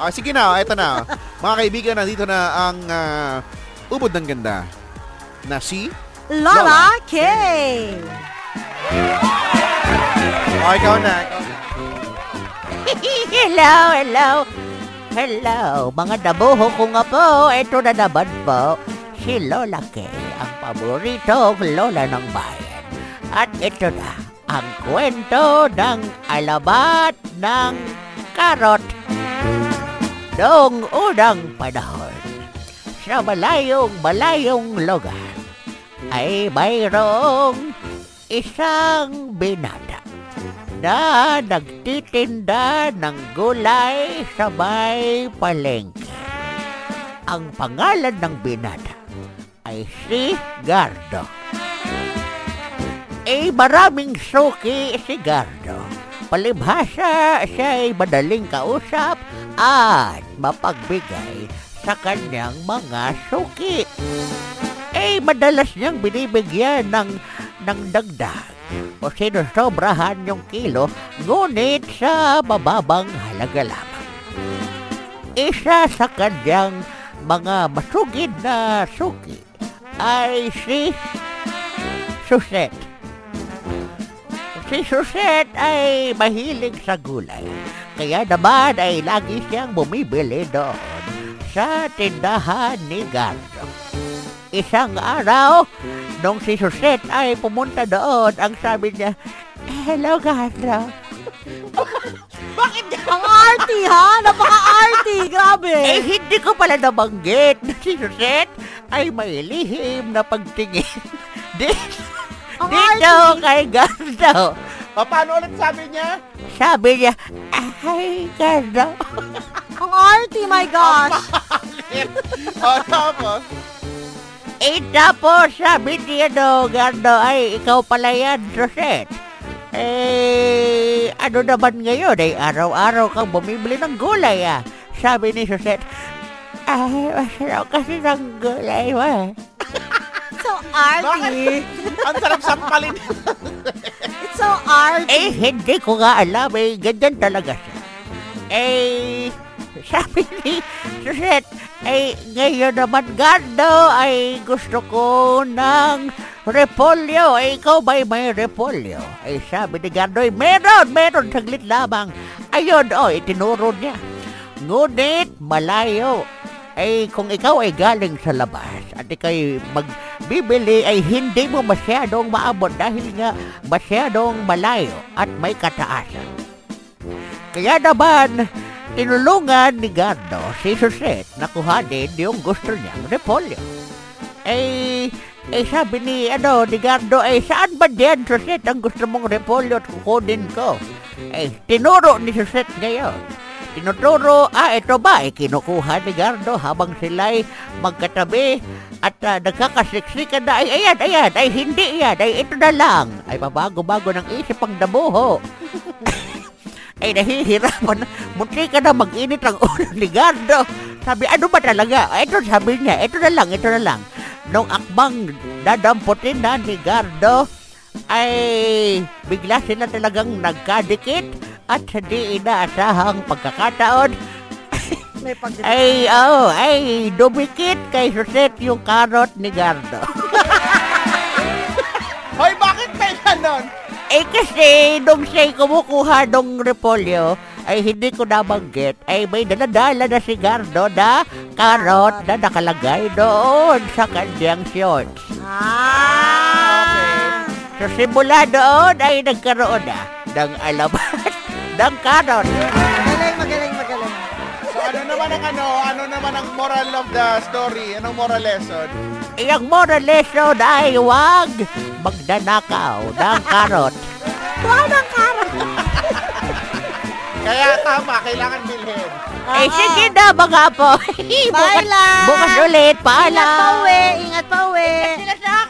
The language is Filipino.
Ah, sige na, eto na. Mga kaibigan, nandito na ang ah, ubod ng ganda na si... Lola K. Oh, ikaw na. ikaw na. hello, hello. Hello, mga dabuho ko nga po. Ito na naman po. Si Lola Kay, ang paboritong lola ng bayan. At ito na, ang kwento ng alabat ng karot. Noong unang panahon, sa malayong malayong lugar, ay mayroong isang binata na nagtitinda ng gulay sa may palengke. Ang pangalan ng binata ay si Gardo. Eh, maraming suki si Gardo. Palibhasa siya ay madaling kausap at mapagbigay sa kanyang mga suki. Eh, madalas niyang binibigyan ng, ng dagdag o sinusobrahan yung kilo, ngunit sa mababang halaga lamang. Isa sa kanyang mga masugid na suki ay si Suset. Si Suset ay mahilig sa gulay, kaya naman ay lagi siyang bumibili doon sa tindahan ni Gardo. Isang araw, nung si Suset ay pumunta doon, ang sabi niya, Hello, Gardo. Ang arty ha? Napaka-arty. Grabe. Eh, hindi ko pala nabanggit na si Suset ay may lihim na pagtingin. Ang dito kay Gardo. O, paano ulit sabi niya? Sabi niya, ay, Gardo. Ang arty, my gosh. o, tapos? Eh, tapos sabi niya no, Gardo, ay, ikaw pala yan, Suset. Eh, ano naman ngayon? Eh, araw-araw kang bumibili ng gulay, ah. Sabi ni Suset, ay, masarap kasi ng gulay mo, eh. So arty. Ang sarap sampalin. It's so arty. Eh, hindi ko nga alam, eh, ganyan talaga siya. Eh, sabi ni Suset, eh, ngayon naman, Gardo, ay gusto ko ng repolyo. Eh, ikaw ba'y may repolyo? Ay, sabi ni Gardo, eh, meron, meron, saglit lamang. Ayun, oh, itinuro niya. Ngunit, malayo. Ay, kung ikaw ay galing sa labas at ikay magbibili ay hindi mo masyadong maabot dahil nga masyadong malayo at may kataasan. Kaya naman, tinulungan ni Gardo si Suset na kuhanin yung gusto niyang repolyo. Eh, eh sabi ni, ano, ni Gardo, eh saan ba diyan, Suset, ang gusto mong repolyo at kukunin ko? Eh, tinuro ni Suset ngayon. Tinuturo, ah, ito ba, eh, kinukuha ni Gardo habang sila'y magkatabi at uh, nagkakasiksikan na, ay, ayan, ayan, ay, hindi yan, ay, ito na lang. Ay, mabago-bago ng isip ang dabuho. ay nahihirapan. Munti ka na mag-init ang ulo ni Gardo. Sabi, ano ba talaga? Ito sabi niya, ito na lang, ito na lang. Nung akbang dadamputin na ni Gardo, ay bigla sila talagang nagkadikit at sa di inaasahang pagkakataon, May pag ay, oh, ay, dumikit kay Suset yung karot ni Gardo. Hoy, bakit may ganon? Eh kasi nung siya'y kumukuha ng repolyo, ay hindi ko nabanggit, ay may daladala na si Gardo na karot na nakalagay doon sa kanyang shorts. Ah. So simula doon ay nagkaroon na ng alamat ng karot. So, ano naman ang ano? Ano naman ang moral of the story? Anong moral lesson? Iyang moral lesson ay huwag magdanakaw ng karot. Wow, ng karot. Kaya tama, kailangan bilhin. Eh sige na mga po. bukas, Bye lang. bukas ulit. Ingat pa Paalam. uwi, ingat pa uwi. Sila sa akin.